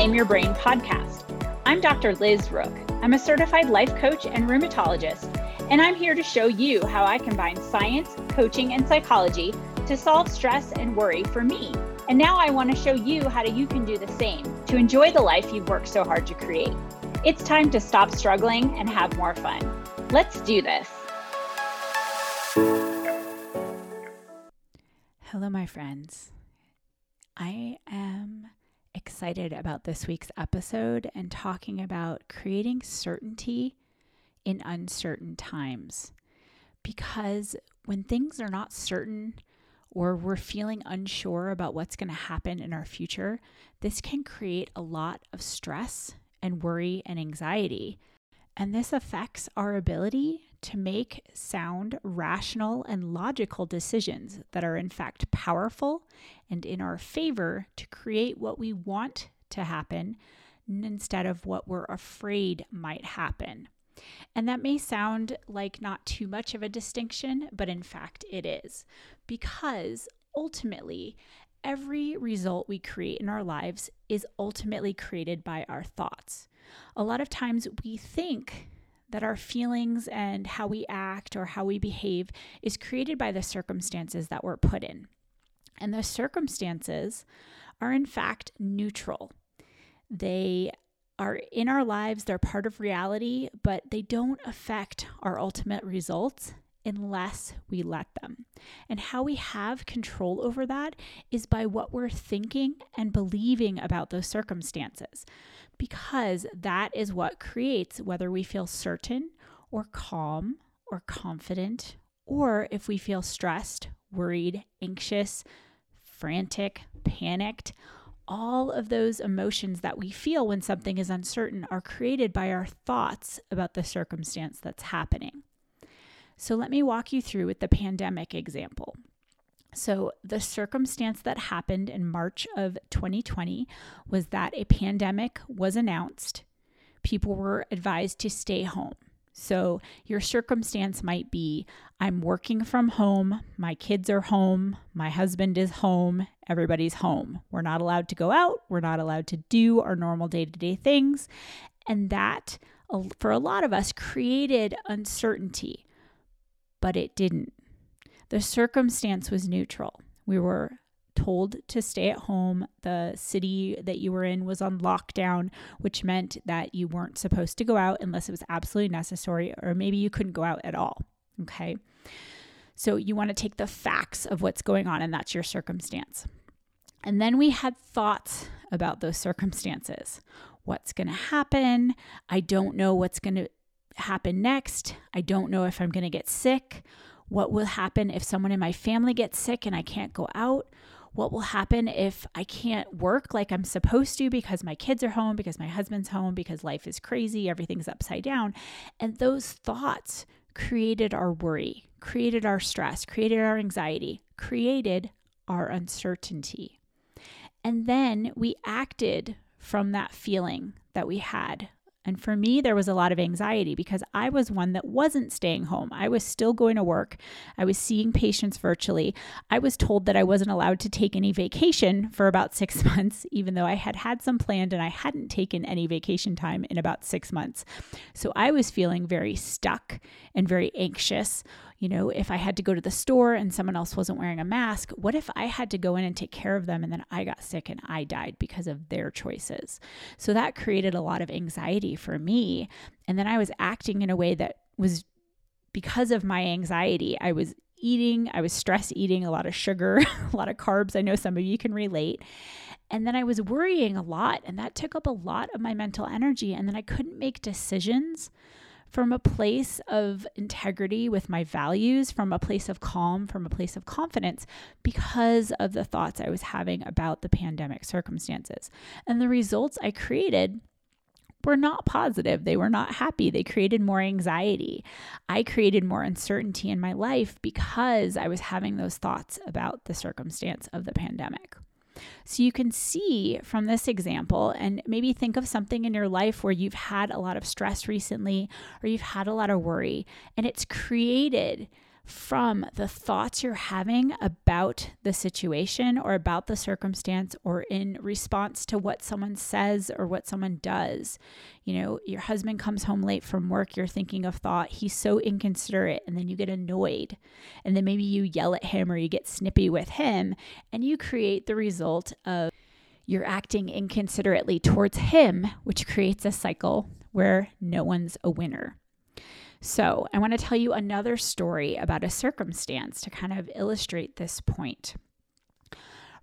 Reclaim Your Brain podcast. I'm Dr. Liz Rook. I'm a certified life coach and rheumatologist, and I'm here to show you how I combine science, coaching, and psychology to solve stress and worry for me. And now I want to show you how you can do the same to enjoy the life you've worked so hard to create. It's time to stop struggling and have more fun. Let's do this. Hello, my friends. I am excited about this week's episode and talking about creating certainty in uncertain times. Because when things are not certain or we're feeling unsure about what's going to happen in our future, this can create a lot of stress and worry and anxiety. And this affects our ability to make sound, rational, and logical decisions that are, in fact, powerful and in our favor to create what we want to happen instead of what we're afraid might happen. And that may sound like not too much of a distinction, but in fact, it is. Because ultimately, every result we create in our lives is ultimately created by our thoughts. A lot of times we think that our feelings and how we act or how we behave is created by the circumstances that we're put in. And the circumstances are, in fact, neutral. They are in our lives, they're part of reality, but they don't affect our ultimate results unless we let them. And how we have control over that is by what we're thinking and believing about those circumstances, because that is what creates whether we feel certain or calm or confident, or if we feel stressed, worried, anxious, frantic, panicked. All of those emotions that we feel when something is uncertain are created by our thoughts about the circumstance that's happening. So let me walk you through with the pandemic example. So, the circumstance that happened in March of 2020 was that a pandemic was announced. People were advised to stay home. So, your circumstance might be I'm working from home, my kids are home, my husband is home, everybody's home. We're not allowed to go out, we're not allowed to do our normal day to day things. And that, for a lot of us, created uncertainty but it didn't. The circumstance was neutral. We were told to stay at home. The city that you were in was on lockdown, which meant that you weren't supposed to go out unless it was absolutely necessary, or maybe you couldn't go out at all. Okay. So you want to take the facts of what's going on, and that's your circumstance. And then we had thoughts about those circumstances. What's going to happen? I don't know what's going to happen next. I don't know if I'm going to get sick. What will happen if someone in my family gets sick and I can't go out? What will happen if I can't work like I'm supposed to because my kids are home, because my husband's home, because life is crazy, everything's upside down? And those thoughts created our worry, created our stress, created our anxiety, created our uncertainty. And then we acted from that feeling that we had and for me, there was a lot of anxiety because I was one that wasn't staying home. I was still going to work. I was seeing patients virtually. I was told that I wasn't allowed to take any vacation for about six months, even though I had had some planned and I hadn't taken any vacation time in about six months. So I was feeling very stuck and very anxious you know, if I had to go to the store and someone else wasn't wearing a mask, what if I had to go in and take care of them and then I got sick and I died because of their choices? So that created a lot of anxiety for me. And then I was acting in a way that was because of my anxiety. I was eating, I was stress eating a lot of sugar, a lot of carbs. I know some of you can relate. And then I was worrying a lot, and that took up a lot of my mental energy. And then I couldn't make decisions from a place of integrity with my values, from a place of calm, from a place of confidence because of the thoughts I was having about the pandemic circumstances. And the results I created were not positive. They were not happy. They created more anxiety. I created more uncertainty in my life because I was having those thoughts about the circumstance of the pandemic. So you can see from this example, and maybe think of something in your life where you've had a lot of stress recently or you've had a lot of worry, and it's created from the thoughts you're having about the situation or about the circumstance or in response to what someone says or what someone does. You know, your husband comes home late from work, you're thinking of thought, he's so inconsiderate, and then you get annoyed. And then maybe you yell at him or you get snippy with him, and you create the result of you're acting inconsiderately towards him, which creates a cycle where no one's a winner. So, I want to tell you another story about a circumstance to kind of illustrate this point.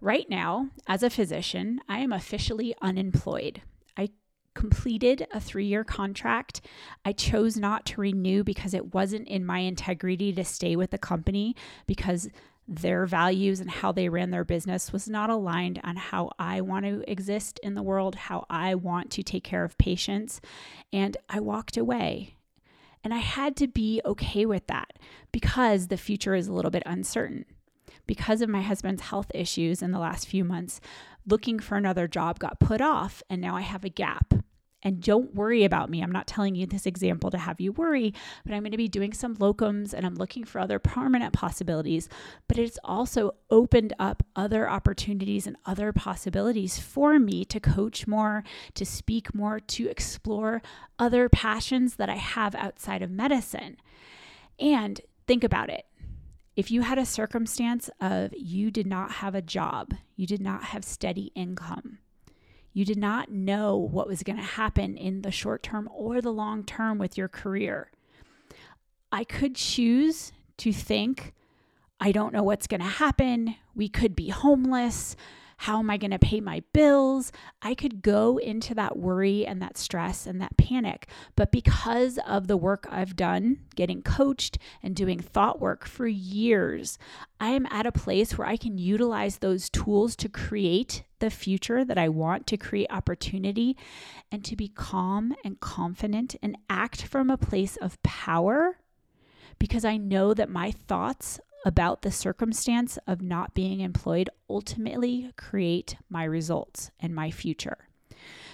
Right now, as a physician, I am officially unemployed. I completed a three year contract. I chose not to renew because it wasn't in my integrity to stay with the company because their values and how they ran their business was not aligned on how I want to exist in the world, how I want to take care of patients. And I walked away. And I had to be okay with that because the future is a little bit uncertain. Because of my husband's health issues in the last few months, looking for another job got put off, and now I have a gap. And don't worry about me. I'm not telling you this example to have you worry, but I'm going to be doing some locums and I'm looking for other permanent possibilities. But it's also opened up other opportunities and other possibilities for me to coach more, to speak more, to explore other passions that I have outside of medicine. And think about it. If you had a circumstance of you did not have a job, you did not have steady income, you did not know what was going to happen in the short term or the long term with your career. I could choose to think, I don't know what's going to happen. We could be homeless. How am I going to pay my bills? I could go into that worry and that stress and that panic. But because of the work I've done, getting coached and doing thought work for years, I am at a place where I can utilize those tools to create the future that I want, to create opportunity, and to be calm and confident and act from a place of power because I know that my thoughts about the circumstance of not being employed ultimately create my results and my future.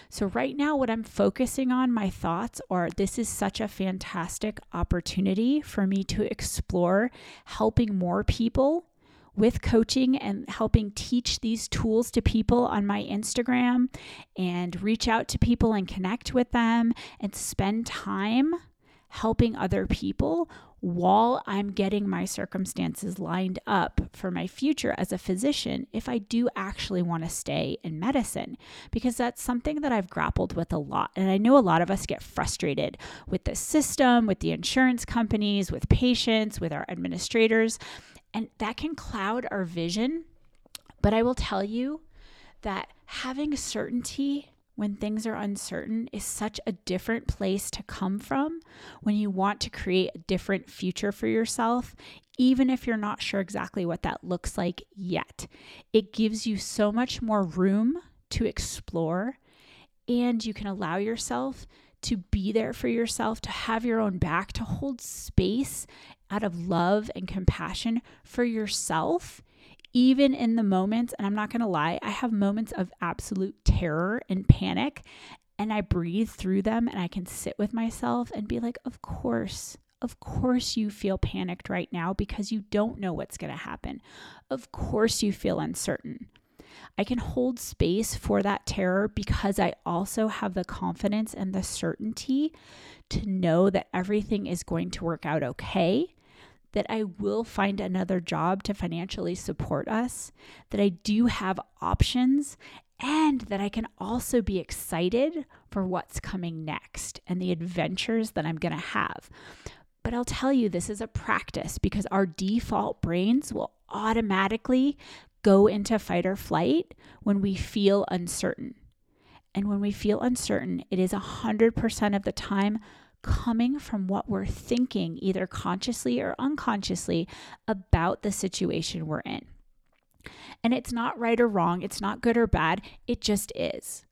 So, right now, what I'm focusing on, my thoughts are this is such a fantastic opportunity for me to explore helping more people with coaching and helping teach these tools to people on my Instagram and reach out to people and connect with them and spend time helping other people while I'm getting my circumstances lined up for my future as a physician if I do actually want to stay in medicine, because that's something that I've grappled with a lot. And I know a lot of us get frustrated with the system, with the insurance companies, with patients, with our administrators, and that can cloud our vision. But I will tell you that having certainty when things are uncertain is such a different place to come from when you want to create a different future for yourself, even if you're not sure exactly what that looks like yet. It gives you so much more room to explore, and you can allow yourself to be there for yourself, to have your own back, to hold space out of love and compassion for yourself even in the moments, and I'm not going to lie, I have moments of absolute terror and panic, and I breathe through them and I can sit with myself and be like, of course. Of course, you feel panicked right now because you don't know what's going to happen. Of course, you feel uncertain. I can hold space for that terror because I also have the confidence and the certainty to know that everything is going to work out okay that I will find another job to financially support us, that I do have options, and that I can also be excited for what's coming next and the adventures that I'm going to have. But I'll tell you, this is a practice because our default brains will automatically go into fight or flight when we feel uncertain. And when we feel uncertain, it is 100% of the time coming from what we're thinking, either consciously or unconsciously, about the situation we're in. And it's not right or wrong, it's not good or bad, it just is.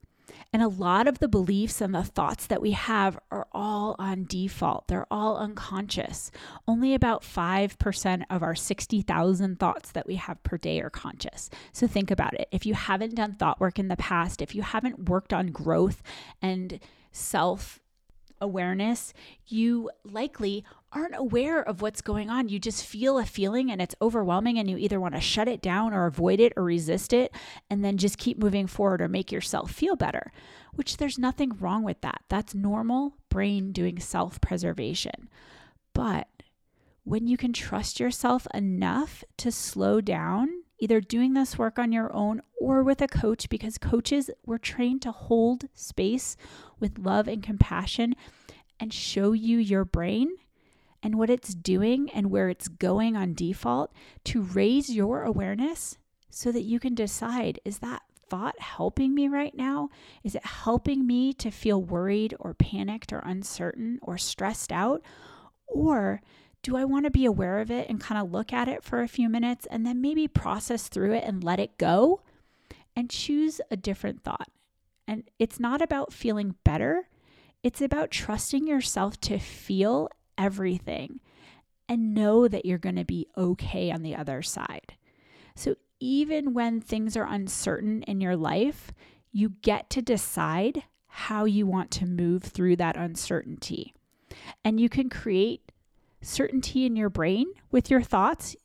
And a lot of the beliefs and the thoughts that we have are all on default. They're all unconscious. Only about 5% of our 60,000 thoughts that we have per day are conscious. So think about it. If you haven't done thought work in the past, if you haven't worked on growth and self awareness, you likely aren't aware of what's going on. You just feel a feeling and it's overwhelming, and you either want to shut it down or avoid it or resist it, and then just keep moving forward or make yourself feel better, which there's nothing wrong with that. That's normal brain doing self preservation. But when you can trust yourself enough to slow down, either doing this work on your own or with a coach, because coaches were trained to hold space with love and compassion and show you your brain and what it's doing and where it's going on default to raise your awareness so that you can decide is that thought helping me right now? Is it helping me to feel worried or panicked or uncertain or stressed out? Or do I want to be aware of it and kind of look at it for a few minutes and then maybe process through it and let it go and choose a different thought? And it's not about feeling better, it's about trusting yourself to feel everything and know that you're going to be okay on the other side. So, even when things are uncertain in your life, you get to decide how you want to move through that uncertainty. And you can create certainty in your brain with your thoughts.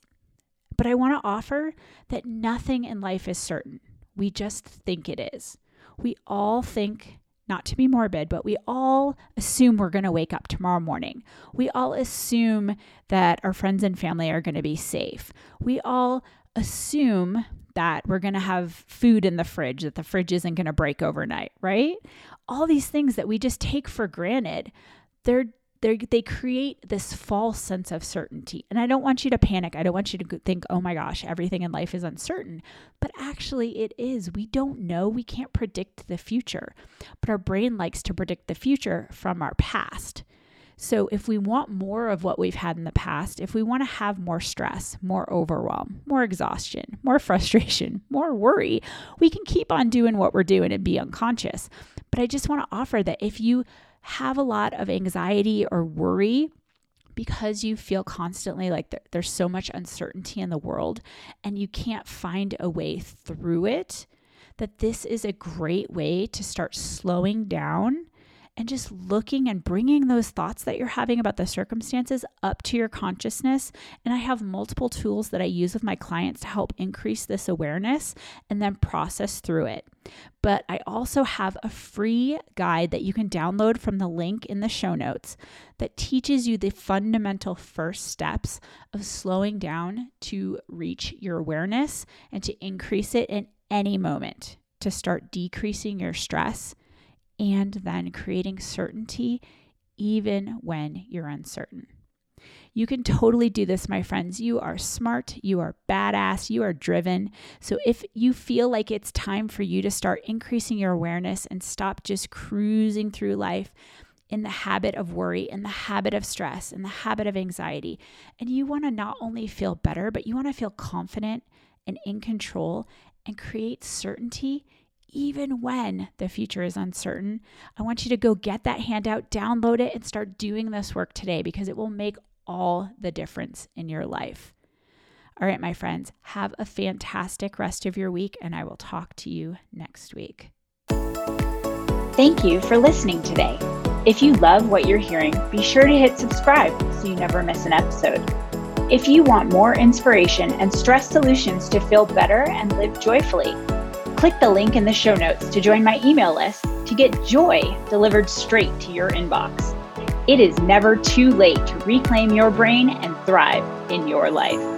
But I want to offer that nothing in life is certain. We just think it is. We all think not to be morbid, but we all assume we're going to wake up tomorrow morning. We all assume that our friends and family are going to be safe. We all assume that we're going to have food in the fridge, that the fridge isn't going to break overnight, right? All these things that we just take for granted, they're they they create this false sense of certainty. And I don't want you to panic. I don't want you to think, "Oh my gosh, everything in life is uncertain." But actually it is. We don't know. We can't predict the future. But our brain likes to predict the future from our past. So, if we want more of what we've had in the past, if we want to have more stress, more overwhelm, more exhaustion, more frustration, more worry, we can keep on doing what we're doing and be unconscious. But I just want to offer that if you have a lot of anxiety or worry because you feel constantly like there, there's so much uncertainty in the world and you can't find a way through it, that this is a great way to start slowing down and just looking and bringing those thoughts that you're having about the circumstances up to your consciousness. And I have multiple tools that I use with my clients to help increase this awareness and then process through it. But I also have a free guide that you can download from the link in the show notes that teaches you the fundamental first steps of slowing down to reach your awareness and to increase it in any moment to start decreasing your stress and then creating certainty even when you're uncertain. You can totally do this, my friends. You are smart, you are badass, you are driven. So, if you feel like it's time for you to start increasing your awareness and stop just cruising through life in the habit of worry, in the habit of stress, in the habit of anxiety, and you want to not only feel better, but you want to feel confident and in control and create certainty even when the future is uncertain, I want you to go get that handout, download it, and start doing this work today because it will make all the difference in your life. All right, my friends, have a fantastic rest of your week, and I will talk to you next week. Thank you for listening today. If you love what you're hearing, be sure to hit subscribe so you never miss an episode. If you want more inspiration and stress solutions to feel better and live joyfully, Click the link in the show notes to join my email list to get joy delivered straight to your inbox. It is never too late to reclaim your brain and thrive in your life.